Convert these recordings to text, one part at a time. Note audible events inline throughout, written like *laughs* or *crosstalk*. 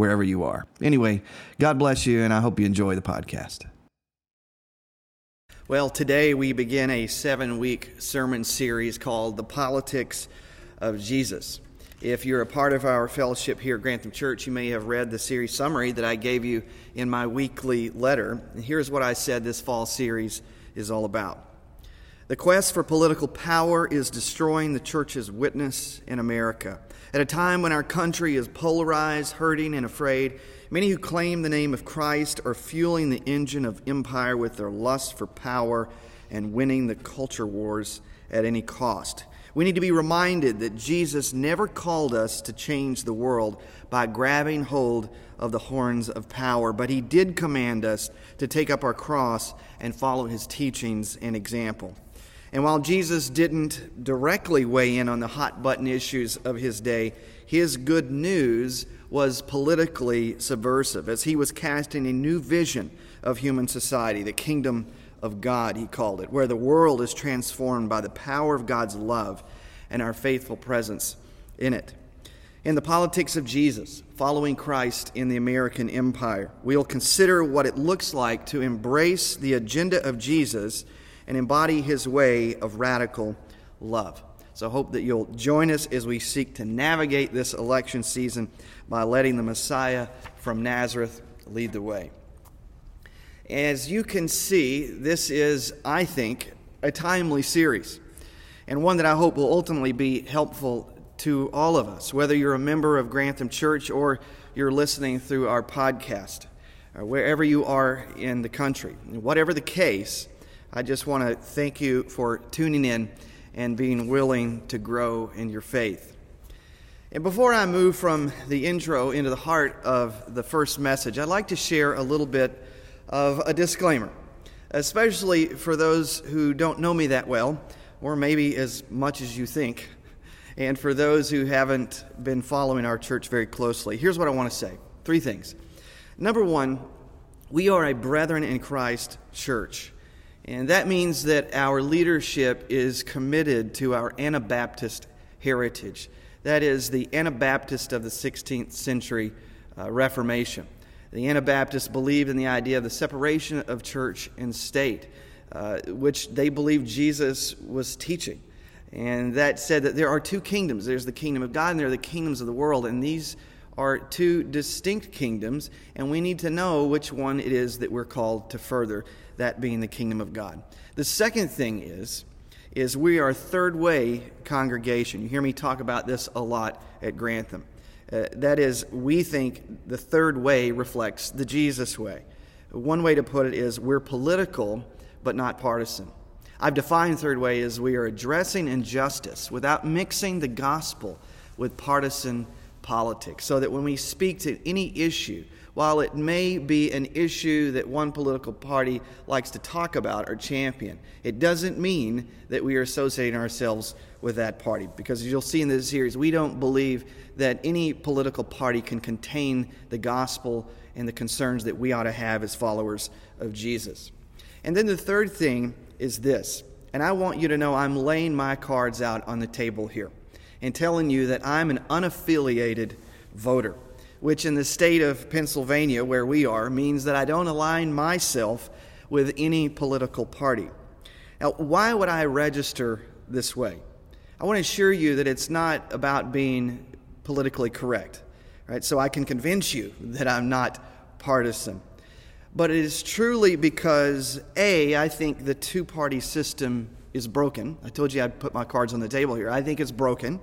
wherever you are. Anyway, God bless you, and I hope you enjoy the podcast. Well, today we begin a seven week sermon series called The Politics of Jesus. If you're a part of our fellowship here at Grantham Church, you may have read the series summary that I gave you in my weekly letter. And here's what I said this fall series is all about. The quest for political power is destroying the church's witness in America. At a time when our country is polarized, hurting, and afraid, many who claim the name of Christ are fueling the engine of empire with their lust for power and winning the culture wars at any cost. We need to be reminded that Jesus never called us to change the world by grabbing hold of the horns of power, but he did command us to take up our cross and follow his teachings and example. And while Jesus didn't directly weigh in on the hot button issues of his day, his good news was politically subversive as he was casting a new vision of human society, the kingdom of God, he called it, where the world is transformed by the power of God's love and our faithful presence in it. In the politics of Jesus, following Christ in the American empire, we'll consider what it looks like to embrace the agenda of Jesus and embody his way of radical love. So I hope that you'll join us as we seek to navigate this election season by letting the Messiah from Nazareth lead the way. As you can see, this is, I think, a timely series, and one that I hope will ultimately be helpful to all of us, whether you're a member of Grantham Church or you're listening through our podcast, or wherever you are in the country. Whatever the case, I just want to thank you for tuning in and being willing to grow in your faith. And before I move from the intro into the heart of the first message, I'd like to share a little bit of a disclaimer, especially for those who don't know me that well, or maybe as much as you think, and for those who haven't been following our church very closely. Here's what I want to say three things. Number one, we are a brethren in Christ church. And that means that our leadership is committed to our Anabaptist heritage. That is the Anabaptist of the 16th century uh, Reformation. The Anabaptists believed in the idea of the separation of church and state, uh, which they believed Jesus was teaching. And that said that there are two kingdoms there's the kingdom of God, and there are the kingdoms of the world. And these are two distinct kingdoms, and we need to know which one it is that we're called to further that being the kingdom of God. The second thing is, is we are a third way congregation. You hear me talk about this a lot at Grantham. Uh, that is, we think the third way reflects the Jesus way. One way to put it is we're political but not partisan. I've defined third way as we are addressing injustice without mixing the gospel with partisan politics, so that when we speak to any issue, while it may be an issue that one political party likes to talk about or champion, it doesn't mean that we are associating ourselves with that party. Because as you'll see in this series, we don't believe that any political party can contain the gospel and the concerns that we ought to have as followers of Jesus. And then the third thing is this, and I want you to know I'm laying my cards out on the table here and telling you that I'm an unaffiliated voter which in the state of Pennsylvania, where we are, means that I don't align myself with any political party. Now, why would I register this way? I want to assure you that it's not about being politically correct, right? So I can convince you that I'm not partisan. But it is truly because, A, I think the two party system is broken. I told you I'd put my cards on the table here. I think it's broken.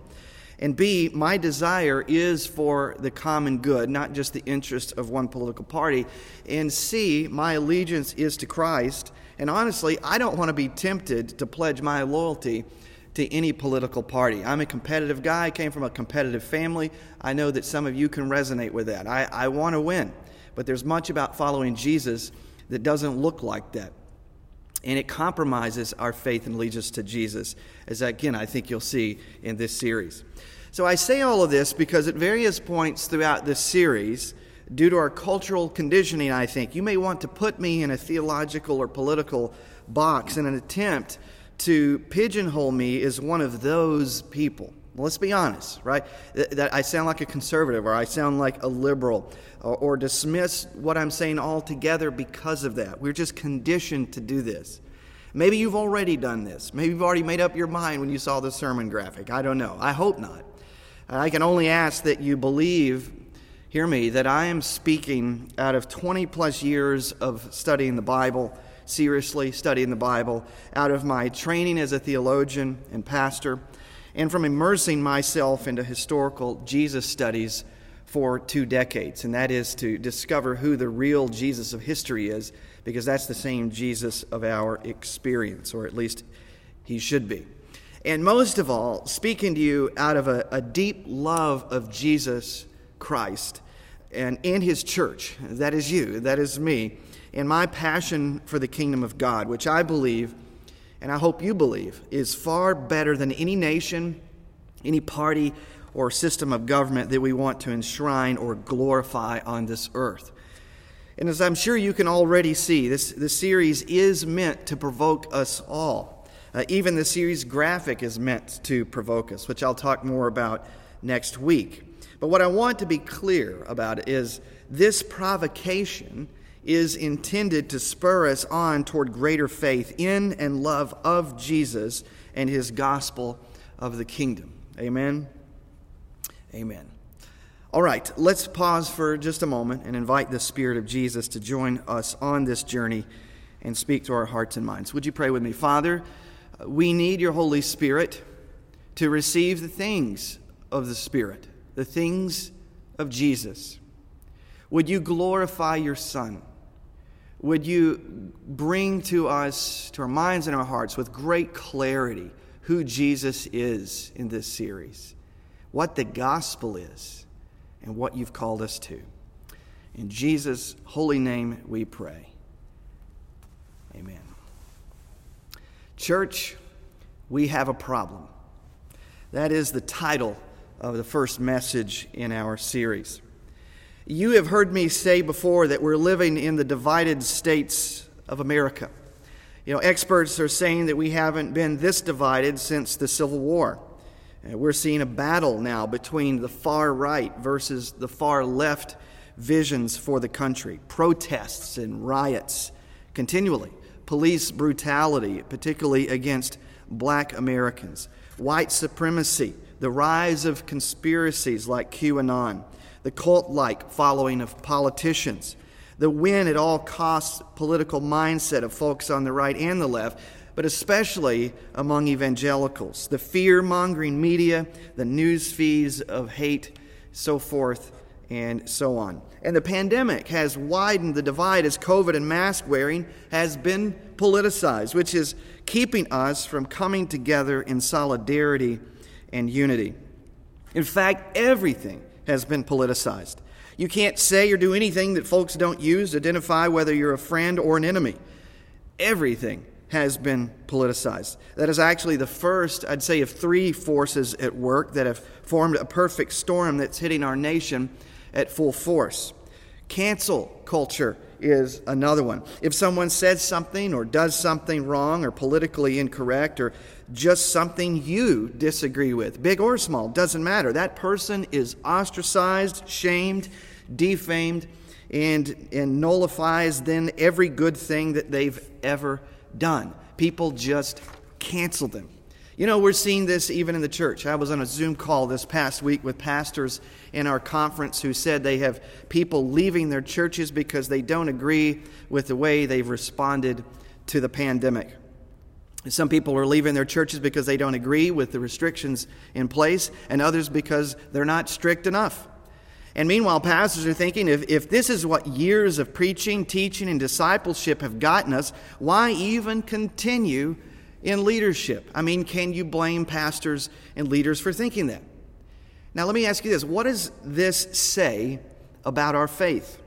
And B, my desire is for the common good, not just the interest of one political party. And C, my allegiance is to Christ. And honestly, I don't want to be tempted to pledge my loyalty to any political party. I'm a competitive guy. I came from a competitive family. I know that some of you can resonate with that. I, I want to win. But there's much about following Jesus that doesn't look like that. And it compromises our faith and allegiance to Jesus, as again, I think you'll see in this series. So I say all of this because at various points throughout this series, due to our cultural conditioning, I think, you may want to put me in a theological or political box in an attempt to pigeonhole me as one of those people. Let's be honest, right? That I sound like a conservative or I sound like a liberal or, or dismiss what I'm saying altogether because of that. We're just conditioned to do this. Maybe you've already done this. Maybe you've already made up your mind when you saw the sermon graphic. I don't know. I hope not. I can only ask that you believe, hear me, that I am speaking out of 20 plus years of studying the Bible seriously studying the Bible, out of my training as a theologian and pastor, and from immersing myself into historical Jesus studies for two decades. And that is to discover who the real Jesus of history is, because that's the same Jesus of our experience, or at least he should be. And most of all, speaking to you out of a, a deep love of Jesus Christ and in his church. That is you, that is me and my passion for the kingdom of God, which I believe, and I hope you believe, is far better than any nation, any party, or system of government that we want to enshrine or glorify on this earth. And as I'm sure you can already see, this, this series is meant to provoke us all. Uh, even the series graphic is meant to provoke us, which I'll talk more about next week. But what I want to be clear about is this provocation is intended to spur us on toward greater faith in and love of Jesus and his gospel of the kingdom. Amen. Amen. All right, let's pause for just a moment and invite the Spirit of Jesus to join us on this journey and speak to our hearts and minds. Would you pray with me? Father, we need your Holy Spirit to receive the things of the Spirit, the things of Jesus. Would you glorify your Son? Would you bring to us, to our minds and our hearts, with great clarity, who Jesus is in this series, what the gospel is, and what you've called us to. In Jesus' holy name we pray. Amen. Church, we have a problem. That is the title of the first message in our series. You have heard me say before that we're living in the divided states of America. You know, experts are saying that we haven't been this divided since the Civil War. Uh, we're seeing a battle now between the far right versus the far left visions for the country. Protests and riots continually. Police brutality, particularly against black Americans. White supremacy, the rise of conspiracies like QAnon the cult like following of politicians, the win at all costs political mindset of folks on the right and the left, but especially among evangelicals, the fear mongering media, the news feeds of hate, so forth and so on. And the pandemic has widened the divide as COVID and mask wearing has been politicized, which is keeping us from coming together in solidarity and unity. In fact, everything has been politicized. You can't say or do anything that folks don't use to identify whether you're a friend or an enemy. Everything has been politicized. That is actually the first, I'd say, of three forces at work that have formed a perfect storm that's hitting our nation at full force. Cancel culture is another one. If someone says something or does something wrong or politically incorrect or just something you disagree with, big or small, doesn't matter. That person is ostracized, shamed, defamed, and, and nullifies then every good thing that they've ever done. People just cancel them. You know, we're seeing this even in the church. I was on a Zoom call this past week with pastors in our conference who said they have people leaving their churches because they don't agree with the way they've responded to the pandemic. Some people are leaving their churches because they don't agree with the restrictions in place, and others because they're not strict enough. And meanwhile, pastors are thinking if, if this is what years of preaching, teaching, and discipleship have gotten us, why even continue in leadership. I mean, can you blame pastors and leaders for thinking that? Now, let me ask you this what does this say about our faith?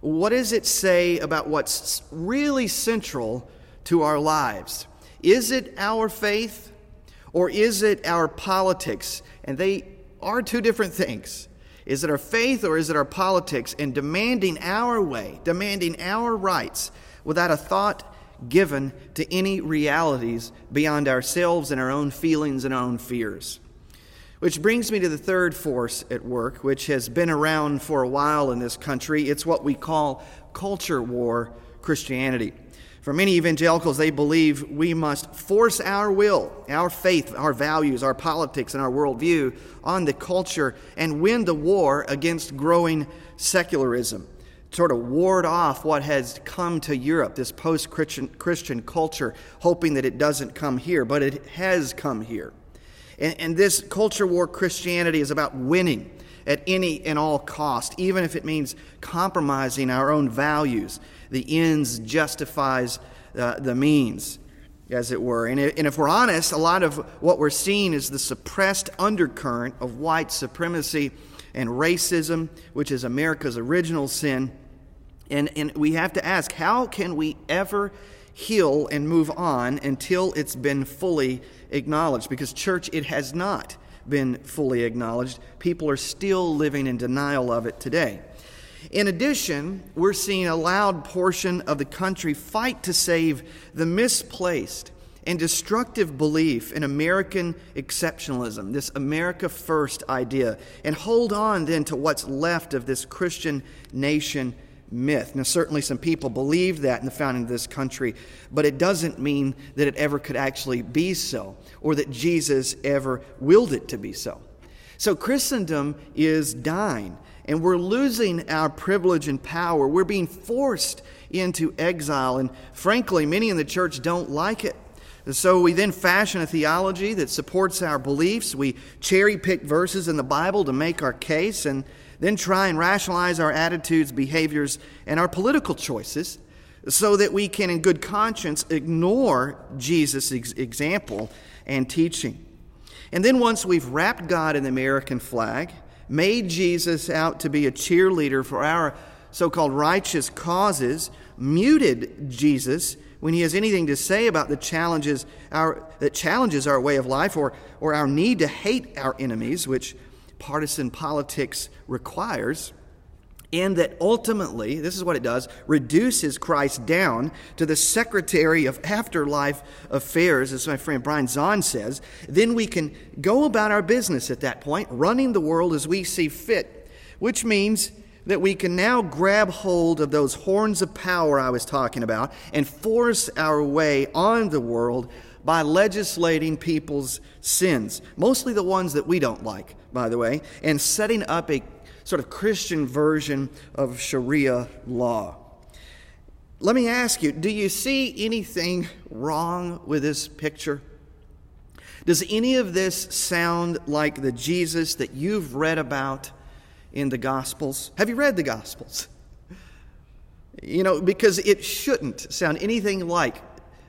What does it say about what's really central to our lives? Is it our faith or is it our politics? And they are two different things. Is it our faith or is it our politics and demanding our way, demanding our rights without a thought given to any realities beyond ourselves and our own feelings and our own fears? Which brings me to the third force at work, which has been around for a while in this country. It's what we call culture war Christianity. For many evangelicals, they believe we must force our will, our faith, our values, our politics, and our worldview on the culture and win the war against growing secularism. Sort of ward off what has come to Europe, this post Christian culture, hoping that it doesn't come here, but it has come here. And, and this culture war Christianity is about winning at any and all cost, even if it means compromising our own values. The ends justifies uh, the means, as it were. And, and if we're honest, a lot of what we're seeing is the suppressed undercurrent of white supremacy and racism, which is America's original sin. And, and we have to ask how can we ever heal and move on until it's been fully acknowledged because, church, it has not been fully acknowledged. People are still living in denial of it today. In addition, we're seeing a loud portion of the country fight to save the misplaced and destructive belief in American exceptionalism, this America First idea, and hold on then to what's left of this Christian nation myth. Now, certainly some people believed that in the founding of this country, but it doesn't mean that it ever could actually be so, or that Jesus ever willed it to be so. So, Christendom is dying, and we're losing our privilege and power. We're being forced into exile, and frankly, many in the church don't like it. So we then fashion a theology that supports our beliefs. We cherry pick verses in the Bible to make our case, and then try and rationalize our attitudes, behaviors, and our political choices so that we can, in good conscience, ignore Jesus' example and teaching. And then, once we've wrapped God in the American flag, made Jesus out to be a cheerleader for our so called righteous causes, muted Jesus when he has anything to say about the challenges our, that challenges our way of life or, or our need to hate our enemies, which partisan politics requires, and that ultimately, this is what it does, reduces Christ down to the secretary of afterlife affairs, as my friend Brian Zahnd says, then we can go about our business at that point, running the world as we see fit, which means that we can now grab hold of those horns of power I was talking about and force our way on the world by legislating people's sins, mostly the ones that we don't like, by the way, and setting up a sort of Christian version of Sharia law. Let me ask you do you see anything wrong with this picture? Does any of this sound like the Jesus that you've read about in the Gospels? Have you read the Gospels? You know, because it shouldn't sound anything like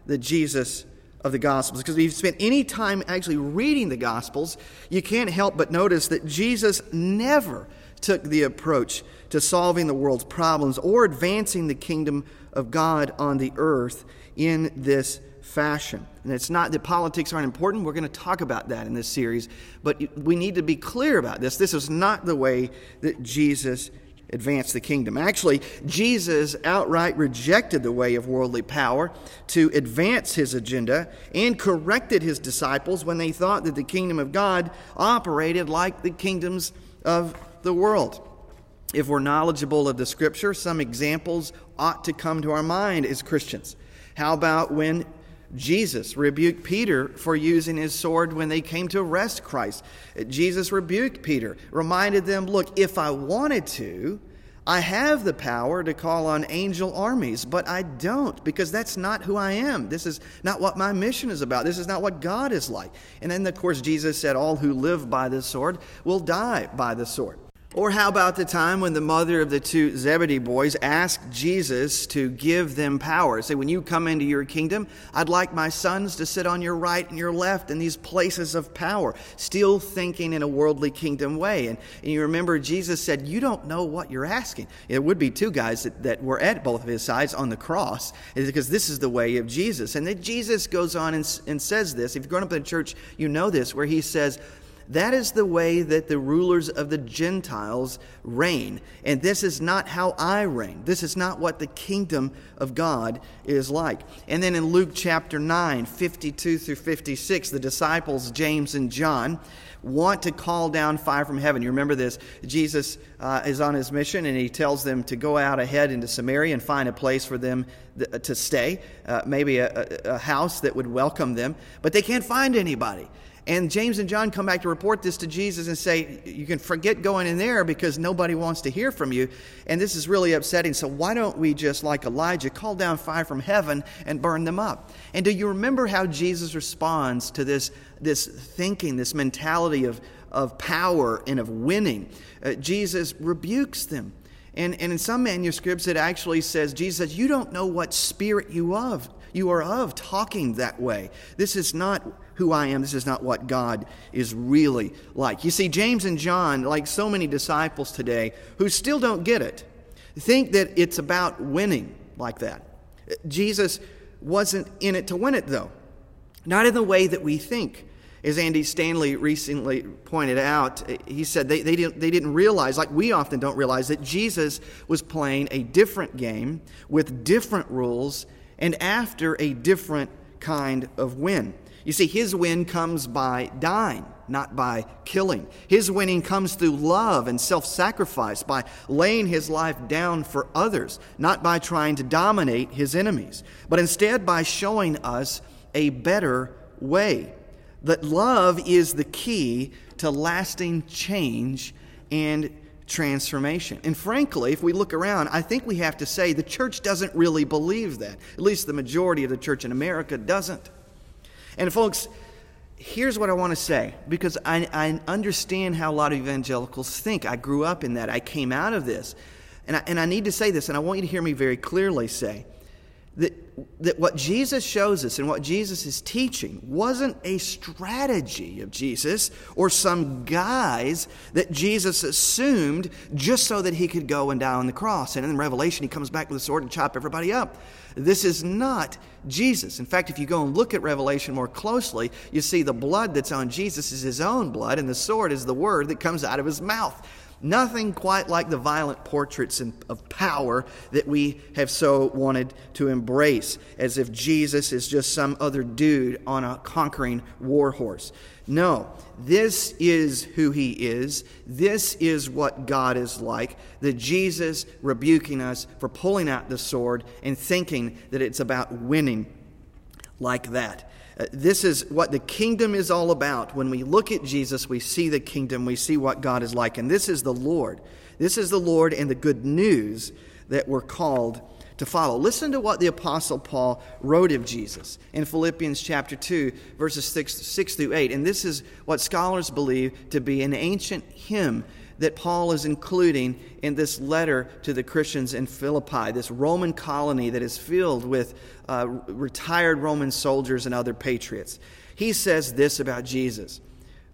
the Jesus of the Gospels. Because if you've spent any time actually reading the Gospels, you can't help but notice that Jesus never took the approach to solving the world's problems or advancing the kingdom of God on the earth in this fashion. And it's not that politics aren't important. We're going to talk about that in this series. But we need to be clear about this. This is not the way that Jesus advanced the kingdom. Actually, Jesus outright rejected the way of worldly power to advance his agenda and corrected his disciples when they thought that the kingdom of God operated like the kingdoms of the world. If we're knowledgeable of the scripture, some examples ought to come to our mind as Christians. How about when Jesus rebuked Peter for using his sword when they came to arrest Christ. Jesus rebuked Peter, reminded them, Look, if I wanted to, I have the power to call on angel armies, but I don't because that's not who I am. This is not what my mission is about. This is not what God is like. And then, of course, Jesus said, All who live by the sword will die by the sword. Or how about the time when the mother of the two Zebedee boys asked Jesus to give them power? Say, when you come into your kingdom, I'd like my sons to sit on your right and your left in these places of power, still thinking in a worldly kingdom way. And, and you remember Jesus said, You don't know what you're asking. It would be two guys that, that were at both of his sides on the cross, because this is the way of Jesus. And then Jesus goes on and, and says this. If you've grown up in the church, you know this, where he says, that is the way that the rulers of the Gentiles reign. And this is not how I reign. This is not what the kingdom of God is like. And then in Luke chapter 9, 52 through 56, the disciples, James and John, want to call down fire from heaven. You remember this? Jesus uh, is on his mission and he tells them to go out ahead into Samaria and find a place for them th- to stay, uh, maybe a, a, a house that would welcome them. But they can't find anybody. And James and John come back to report this to Jesus and say, You can forget going in there because nobody wants to hear from you. And this is really upsetting. So why don't we just, like Elijah, call down fire from heaven and burn them up? And do you remember how Jesus responds to this, this thinking, this mentality of, of power and of winning? Uh, Jesus rebukes them. And, and in some manuscripts, it actually says, Jesus says, You don't know what spirit you of you are of talking that way. This is not who I am. This is not what God is really like. You see, James and John, like so many disciples today who still don't get it, think that it's about winning like that. Jesus wasn't in it to win it, though. Not in the way that we think. As Andy Stanley recently pointed out, he said they, they, didn't, they didn't realize, like we often don't realize, that Jesus was playing a different game with different rules and after a different kind of win. You see, his win comes by dying, not by killing. His winning comes through love and self sacrifice, by laying his life down for others, not by trying to dominate his enemies, but instead by showing us a better way. That love is the key to lasting change and transformation. And frankly, if we look around, I think we have to say the church doesn't really believe that. At least the majority of the church in America doesn't. And folks, here's what I want to say because I, I, understand how a lot of evangelicals think. I grew up in that, I came out of this. And I, and I need to say this, and I want you to hear me very clearly say that, that what Jesus shows us and what Jesus is teaching wasn't a strategy of Jesus or some guise that Jesus assumed just so that he could go and die on the cross. And in Revelation, he comes back with a sword and chop everybody up. This is not Jesus. In fact, if you go and look at Revelation more closely, you see the blood that's on Jesus is his own blood, and the sword is the word that comes out of his mouth. Nothing quite like the violent portraits of power that we have so wanted to embrace, as if Jesus is just some other dude on a conquering war horse. No, this is who he is. This is what God is like. The Jesus rebuking us for pulling out the sword and thinking that it's about winning like that. Uh, this is what the kingdom is all about. When we look at Jesus, we see the kingdom, we see what God is like. And this is the Lord. This is the Lord and the good news that we're called to follow. Listen to what the Apostle Paul wrote of Jesus in Philippians chapter 2, verses 6, 6 through 8. And this is what scholars believe to be an ancient hymn that Paul is including in this letter to the Christians in Philippi, this Roman colony that is filled with uh, retired Roman soldiers and other patriots. He says this about Jesus.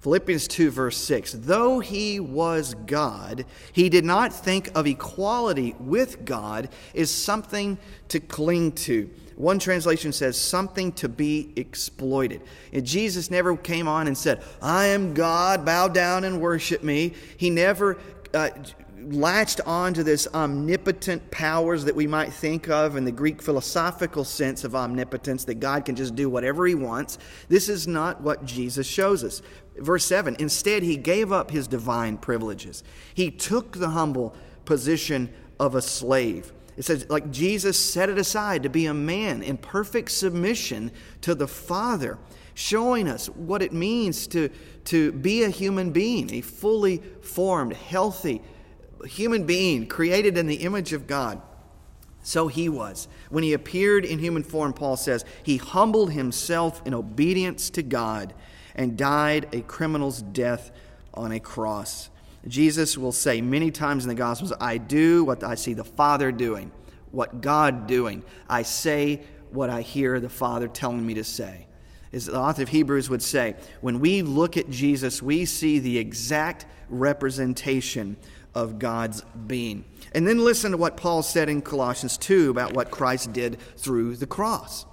Philippians 2, verse 6 Though he was God, he did not think of equality with God as something to cling to. One translation says something to be exploited. And Jesus never came on and said, I am God, bow down and worship me. He never uh, latched on to this omnipotent powers that we might think of in the Greek philosophical sense of omnipotence, that God can just do whatever he wants. This is not what Jesus shows us. Verse 7 Instead, he gave up his divine privileges, he took the humble position of a slave. It says, like Jesus set it aside to be a man in perfect submission to the Father, showing us what it means to, to be a human being, a fully formed, healthy, human being created in the image of God. So he was. When he appeared in human form, Paul says, he humbled himself in obedience to God and died a criminal's death on a cross. Jesus will say many times in the Gospels, I do what I see the Father doing, what God doing. I say what I hear the Father telling me to say. As the author of Hebrews would say, when we look at Jesus, we see the exact representation of God's being. And then listen to what Paul said in Colossians 2 about what Christ did through the cross.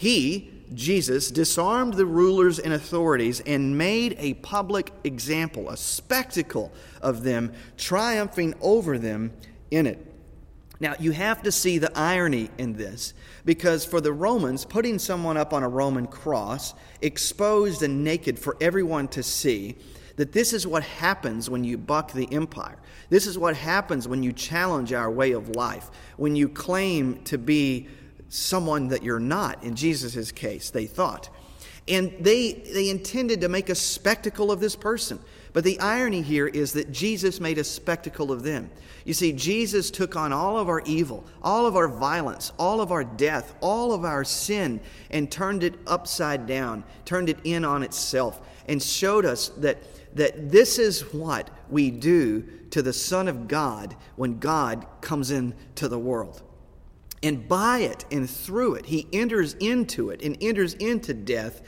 He, Jesus, disarmed the rulers and authorities and made a public example, a spectacle of them, triumphing over them in it. Now, you have to see the irony in this because for the Romans, putting someone up on a Roman cross, exposed and naked for everyone to see, that this is what happens when you buck the empire. This is what happens when you challenge our way of life, when you claim to be someone that you're not. In Jesus' case, they thought. And they, they intended to make a spectacle of this person. But the irony here is that Jesus made a spectacle of them. You see, Jesus took on all of our evil, all of our violence, all of our death, all of our sin, and turned it upside down, turned it in on itself, and showed us that, that this is what we do to the Son of God when God comes into the world. And by it and through it, he enters into it and enters into death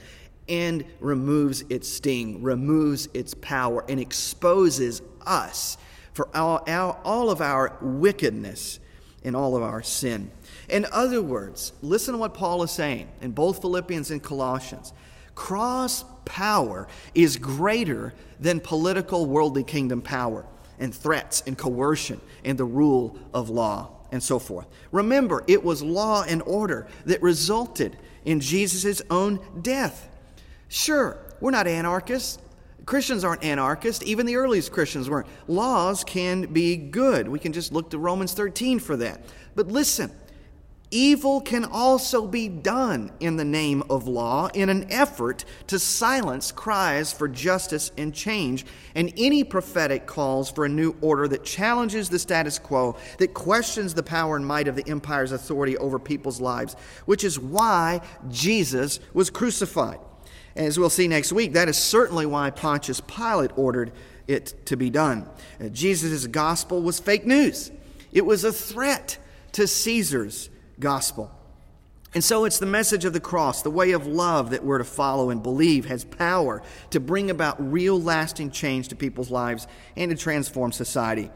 and removes its sting, removes its power, and exposes us for all, all of our wickedness and all of our sin. In other words, listen to what Paul is saying in both Philippians and Colossians. Cross power is greater than political worldly kingdom power and threats and coercion and the rule of law and so forth. Remember, it was law and order that resulted in Jesus' own death. Sure, we're not anarchists. Christians aren't anarchists. Even the earliest Christians weren't. Laws can be good. We can just look to Romans 13 for that. But listen, Evil can also be done in the name of law in an effort to silence cries for justice and change and any prophetic calls for a new order that challenges the status quo, that questions the power and might of the empire's authority over people's lives, which is why Jesus was crucified. As we'll see next week, that is certainly why Pontius Pilate ordered it to be done. Uh, Jesus' gospel was fake news, it was a threat to Caesar's gospel. And so it's the message of the cross, the way of love that we're to follow and believe has power to bring about real lasting change to people's lives and to transform society.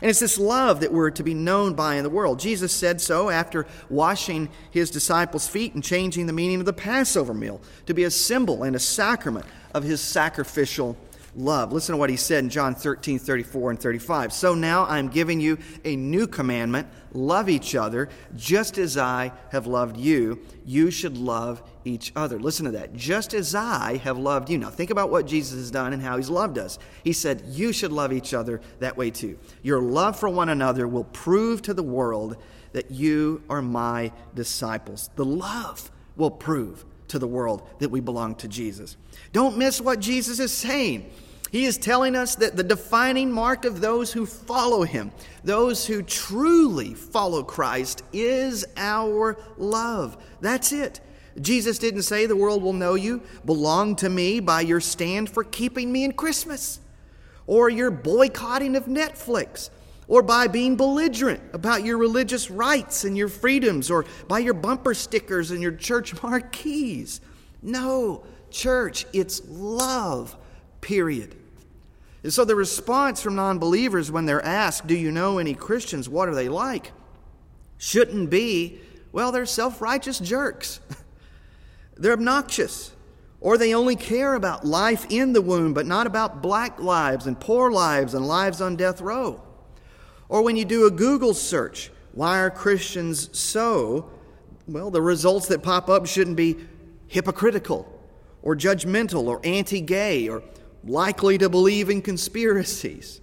And it's this love that we're to be known by in the world. Jesus said so after washing his disciples' feet and changing the meaning of the Passover meal to be a symbol and a sacrament of his sacrificial love. Listen to what he said in John 13, 34 and 35. So now I'm giving you a new commandment love each other just as I have loved you. You should love each other. Listen to that. Just as I have loved you. Now think about what Jesus has done and how he's loved us. He said, You should love each other that way too. Your love for one another will prove to the world that you are my disciples. The love will prove to the world that we belong to Jesus. Don't miss what Jesus is saying. He is telling us that the defining mark of those who follow him, those who truly follow Christ, is our love. That's it. Jesus didn't say the world will know you belong to me by your stand for keeping me in Christmas, or your boycotting of Netflix, or by being belligerent about your religious rights and your freedoms, or by your bumper stickers and your church *laughs* marquees. No, church, it's love, period. And so the response from non believers when they're asked, Do you know any Christians? What are they like? shouldn't be, well, they're self righteous jerks. *laughs* they're obnoxious. Or they only care about life in the womb, but not about black lives and poor lives and lives on death row. Or when you do a Google search, why are Christians so? Well, the results that pop up shouldn't be hypocritical or judgmental or anti gay or likely to believe in conspiracies.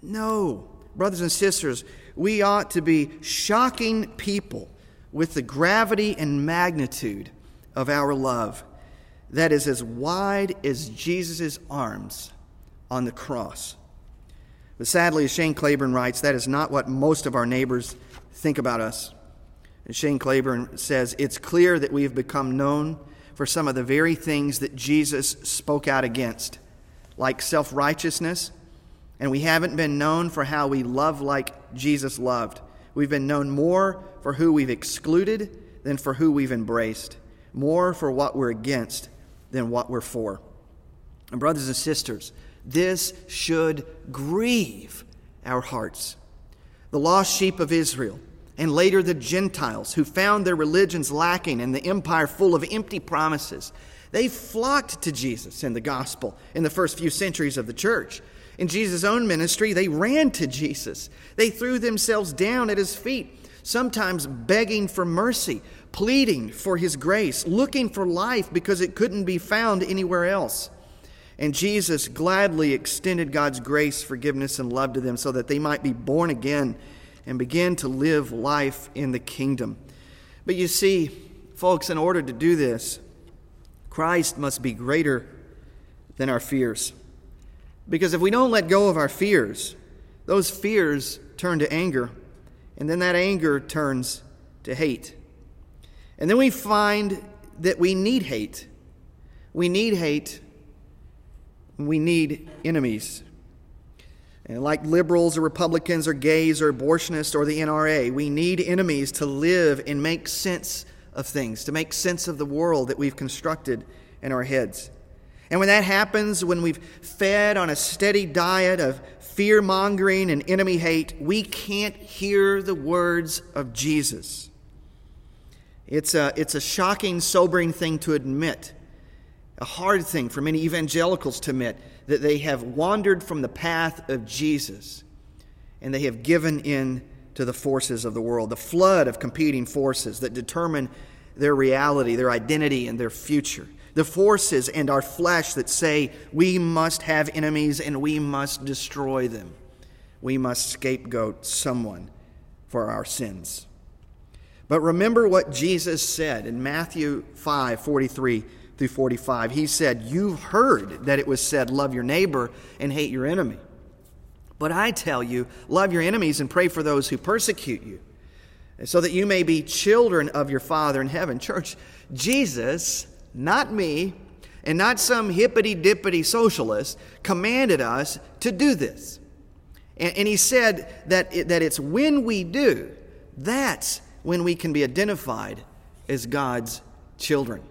No, brothers and sisters, we ought to be shocking people with the gravity and magnitude of our love that is as wide as Jesus' arms on the cross. But sadly, as Shane Claiborne writes, that is not what most of our neighbors think about us. And Shane Claiborne says, It's clear that we have become known for some of the very things that Jesus spoke out against like self righteousness And we haven't been known for how we love like Jesus loved. We've been known more for who we've excluded than for who we've embraced, more for what we're against than what we're for. And, brothers and sisters, this should grieve our hearts. The lost sheep of Israel, and later the Gentiles who found their religions lacking and the empire full of empty promises, they flocked to Jesus in the gospel in the first few centuries of the church. In Jesus' own ministry, they ran to Jesus. They threw themselves down at his feet, sometimes begging for mercy, pleading for his grace, looking for life because it couldn't be found anywhere else. And Jesus gladly extended God's grace, forgiveness, and love to them so that they might be born again and begin to live life in the kingdom. But you see, folks, in order to do this, Christ must be greater than our fears. Because if we don't let go of our fears, those fears turn to anger, and then that anger turns to hate. And then we find that we need hate. We need hate. We need enemies. And like liberals or Republicans or gays or abortionists or the NRA, we need enemies to live and make sense of things, to make sense of the world that we've constructed in our heads. And when that happens, when we've fed on a steady diet of fear mongering and enemy hate, we can't hear the words of Jesus. It's a, it's a shocking, sobering thing to admit, a hard thing for many evangelicals to admit that they have wandered from the path of Jesus and they have given in to the forces of the world, the flood of competing forces that determine their reality, their identity, and their future. The forces and our flesh that say we must have enemies and we must destroy them. We must scapegoat someone for our sins. But remember what Jesus said in Matthew 5 43 through 45. He said, You've heard that it was said, Love your neighbor and hate your enemy. But I tell you, love your enemies and pray for those who persecute you, so that you may be children of your Father in heaven. Church, Jesus, not me, and not some hippity dippity socialist, commanded us to do this. And, and he said that, it, that it's when we do, that's when we can be identified as God's children.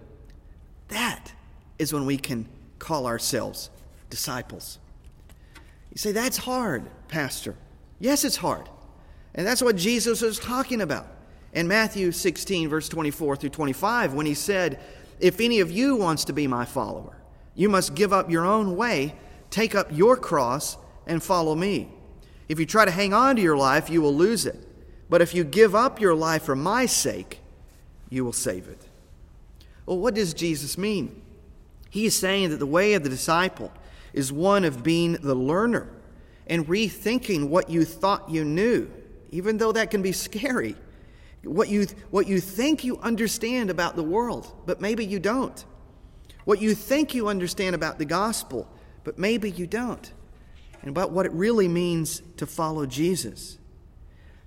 That is when we can call ourselves disciples. You say, that's hard, Pastor. Yes, it's hard. And that's what Jesus was talking about in Matthew 16, verse 24 through 25, when he said, If any of you wants to be my follower, you must give up your own way, take up your cross, and follow me. If you try to hang on to your life, you will lose it. But if you give up your life for my sake, you will save it. Well, what does Jesus mean? He is saying that the way of the disciple is one of being the learner and rethinking what you thought you knew, even though that can be scary. What you, what you think you understand about the world, but maybe you don't. What you think you understand about the gospel, but maybe you don't. And about what it really means to follow Jesus.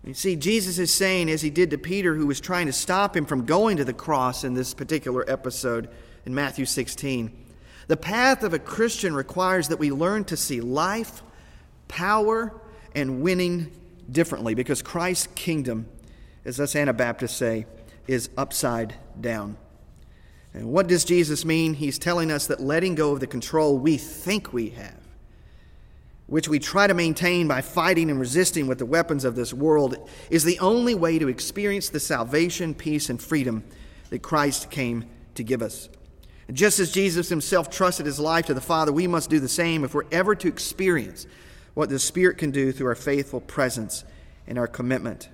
You see, Jesus is saying, as he did to Peter, who was trying to stop him from going to the cross in this particular episode in Matthew 16, the path of a Christian requires that we learn to see life, power, and winning differently because Christ's kingdom, as us Anabaptists say, is upside down. And what does Jesus mean? He's telling us that letting go of the control we think we have which we try to maintain by fighting and resisting with the weapons of this world, is the only way to experience the salvation, peace, and freedom that Christ came to give us. Just as Jesus himself trusted his life to the Father, we must do the same if we're ever to experience what the Spirit can do through our faithful presence and our commitment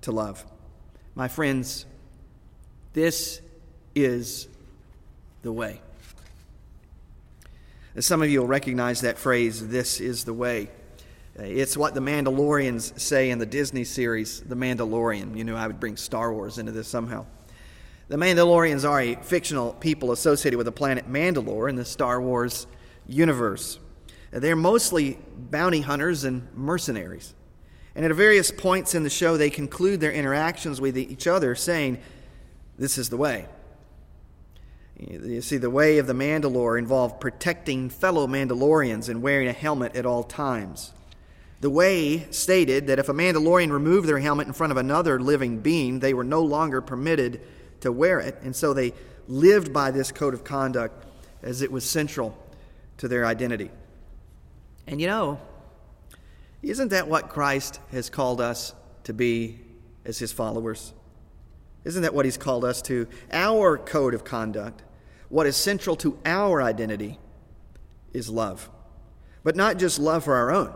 to love. My friends, this is the way. Some of you will recognize that phrase, this is the way. Uh, it's what the Mandalorians say in the Disney series, The Mandalorian. You know, I would bring Star Wars into this somehow. The Mandalorians are a fictional people associated with the planet Mandalore in the Star Wars universe. Uh, they're mostly bounty hunters and mercenaries. And at various points in the show, they conclude their interactions with each other saying, This is the way. You see, the way of the Mandalore involved protecting fellow Mandalorians and wearing a helmet at all times. The way stated that if a Mandalorian removed their helmet in front of another living being, they were no longer permitted to wear it. And so they lived by this code of conduct as it was central to their identity. And you know, isn't that what Christ has called us to be as his followers? Isn't that what he's called us to? Our code of conduct, what is central to our identity, is love. But not just love for our own.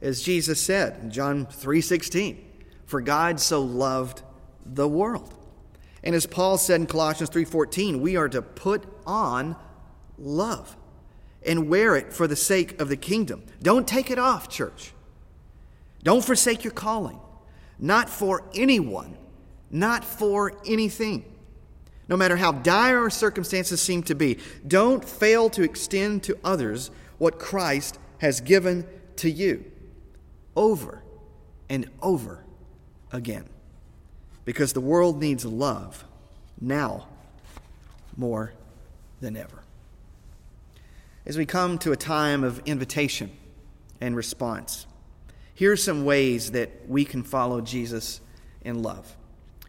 As Jesus said in John 3:16, for God so loved the world. And as Paul said in Colossians 3:14, we are to put on love and wear it for the sake of the kingdom. Don't take it off, church. Don't forsake your calling. Not for anyone, not for anything. No matter how dire our circumstances seem to be, don't fail to extend to others what Christ has given to you over and over again. Because the world needs love now more than ever. As we come to a time of invitation and response, here are some ways that we can follow Jesus in love.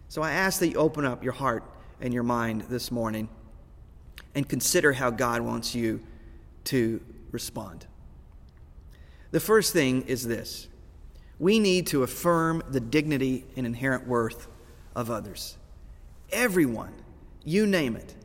So I ask that you open up your heart and your mind this morning and consider how God wants you to respond. The first thing is this we need to affirm the dignity and inherent worth of others. Everyone, you name it,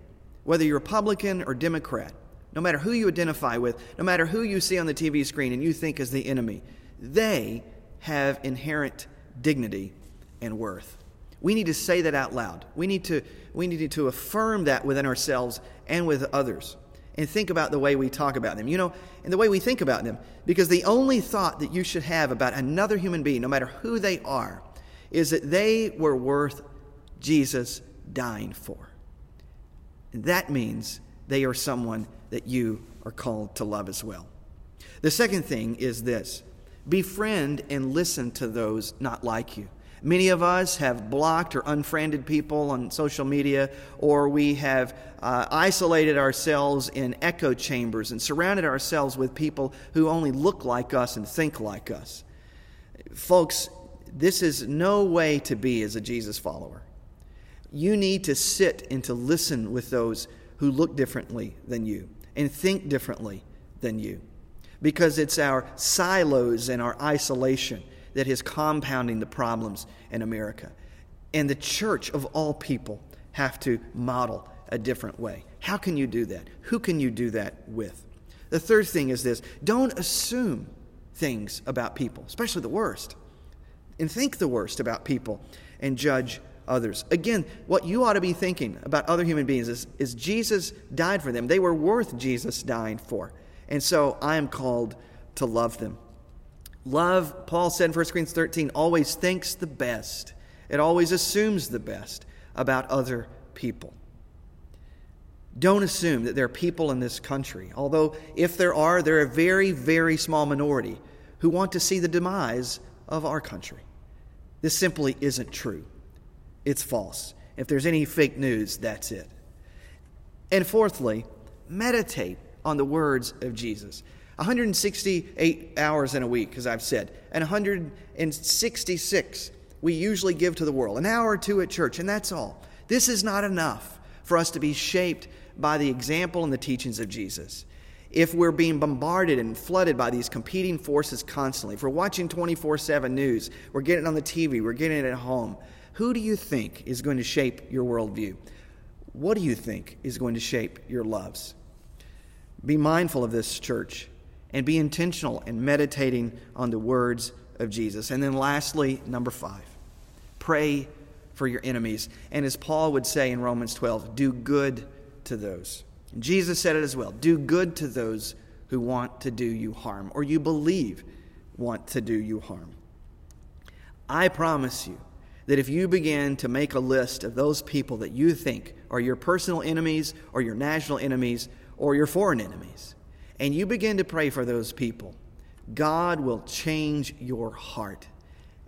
whether you're Republican or Democrat, no matter who you identify with, no matter who you see on the TV screen and you think is the enemy, they have inherent dignity and worth. We need to say that out loud. We need to, we need to affirm that within ourselves and with others. And think about the way we talk about them, you know, and the way we think about them. Because the only thought that you should have about another human being, no matter who they are, is that they were worth Jesus dying for. And that means they are someone that you are called to love as well. The second thing is this befriend and listen to those not like you. Many of us have blocked or unfriended people on social media, or we have uh, isolated ourselves in echo chambers and surrounded ourselves with people who only look like us and think like us. Folks, this is no way to be as a Jesus follower. You need to sit and to listen with those who look differently than you and think differently than you because it's our silos and our isolation that is compounding the problems in America. And the church of all people have to model a different way. How can you do that? Who can you do that with? The third thing is this don't assume things about people, especially the worst, and think the worst about people and judge others. Again, what you ought to be thinking about other human beings is, is Jesus died for them. They were worth Jesus dying for. And so I am called to love them. Love, Paul said in 1 Corinthians 13, always thinks the best. It always assumes the best about other people. Don't assume that there are people in this country, although if there are, they're a very, very small minority who want to see the demise of our country. This simply isn't true. It's false. If there's any fake news, that's it. And fourthly, meditate on the words of Jesus. 168 hours in a week, as I've said, and 166 we usually give to the world, an hour or two at church, and that's all. This is not enough for us to be shaped by the example and the teachings of Jesus. If we're being bombarded and flooded by these competing forces constantly, if we're watching 24 7 news, we're getting it on the TV, we're getting it at home, who do you think is going to shape your worldview? What do you think is going to shape your loves? Be mindful of this, church, and be intentional in meditating on the words of Jesus. And then, lastly, number five, pray for your enemies. And as Paul would say in Romans 12, do good to those. And Jesus said it as well do good to those who want to do you harm, or you believe want to do you harm. I promise you that if you begin to make a list of those people that you think are your personal enemies or your national enemies, or your foreign enemies, and you begin to pray for those people, God will change your heart.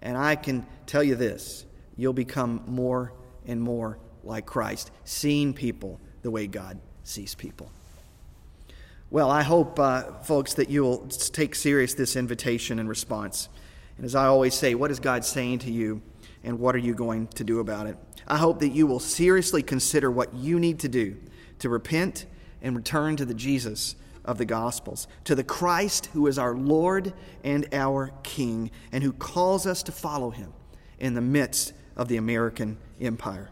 And I can tell you this you'll become more and more like Christ, seeing people the way God sees people. Well, I hope, uh, folks, that you will take serious this invitation and response. And as I always say, what is God saying to you, and what are you going to do about it? I hope that you will seriously consider what you need to do to repent and return to the Jesus of the Gospels, to the Christ who is our Lord and our King, and who calls us to follow him in the midst of the American empire.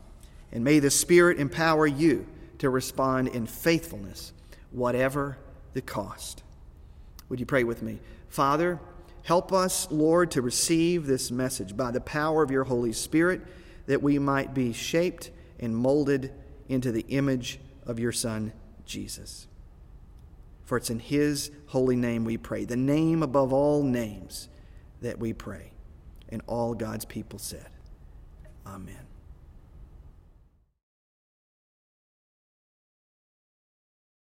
And may the Spirit empower you to respond in faithfulness, whatever the cost. Would you pray with me? Father, help us, Lord, to receive this message by the power of your Holy Spirit, that we might be shaped and molded into the image of your Son, Jesus. For it's in his holy name we pray, the name above all names that we pray. And all God's people said, Amen.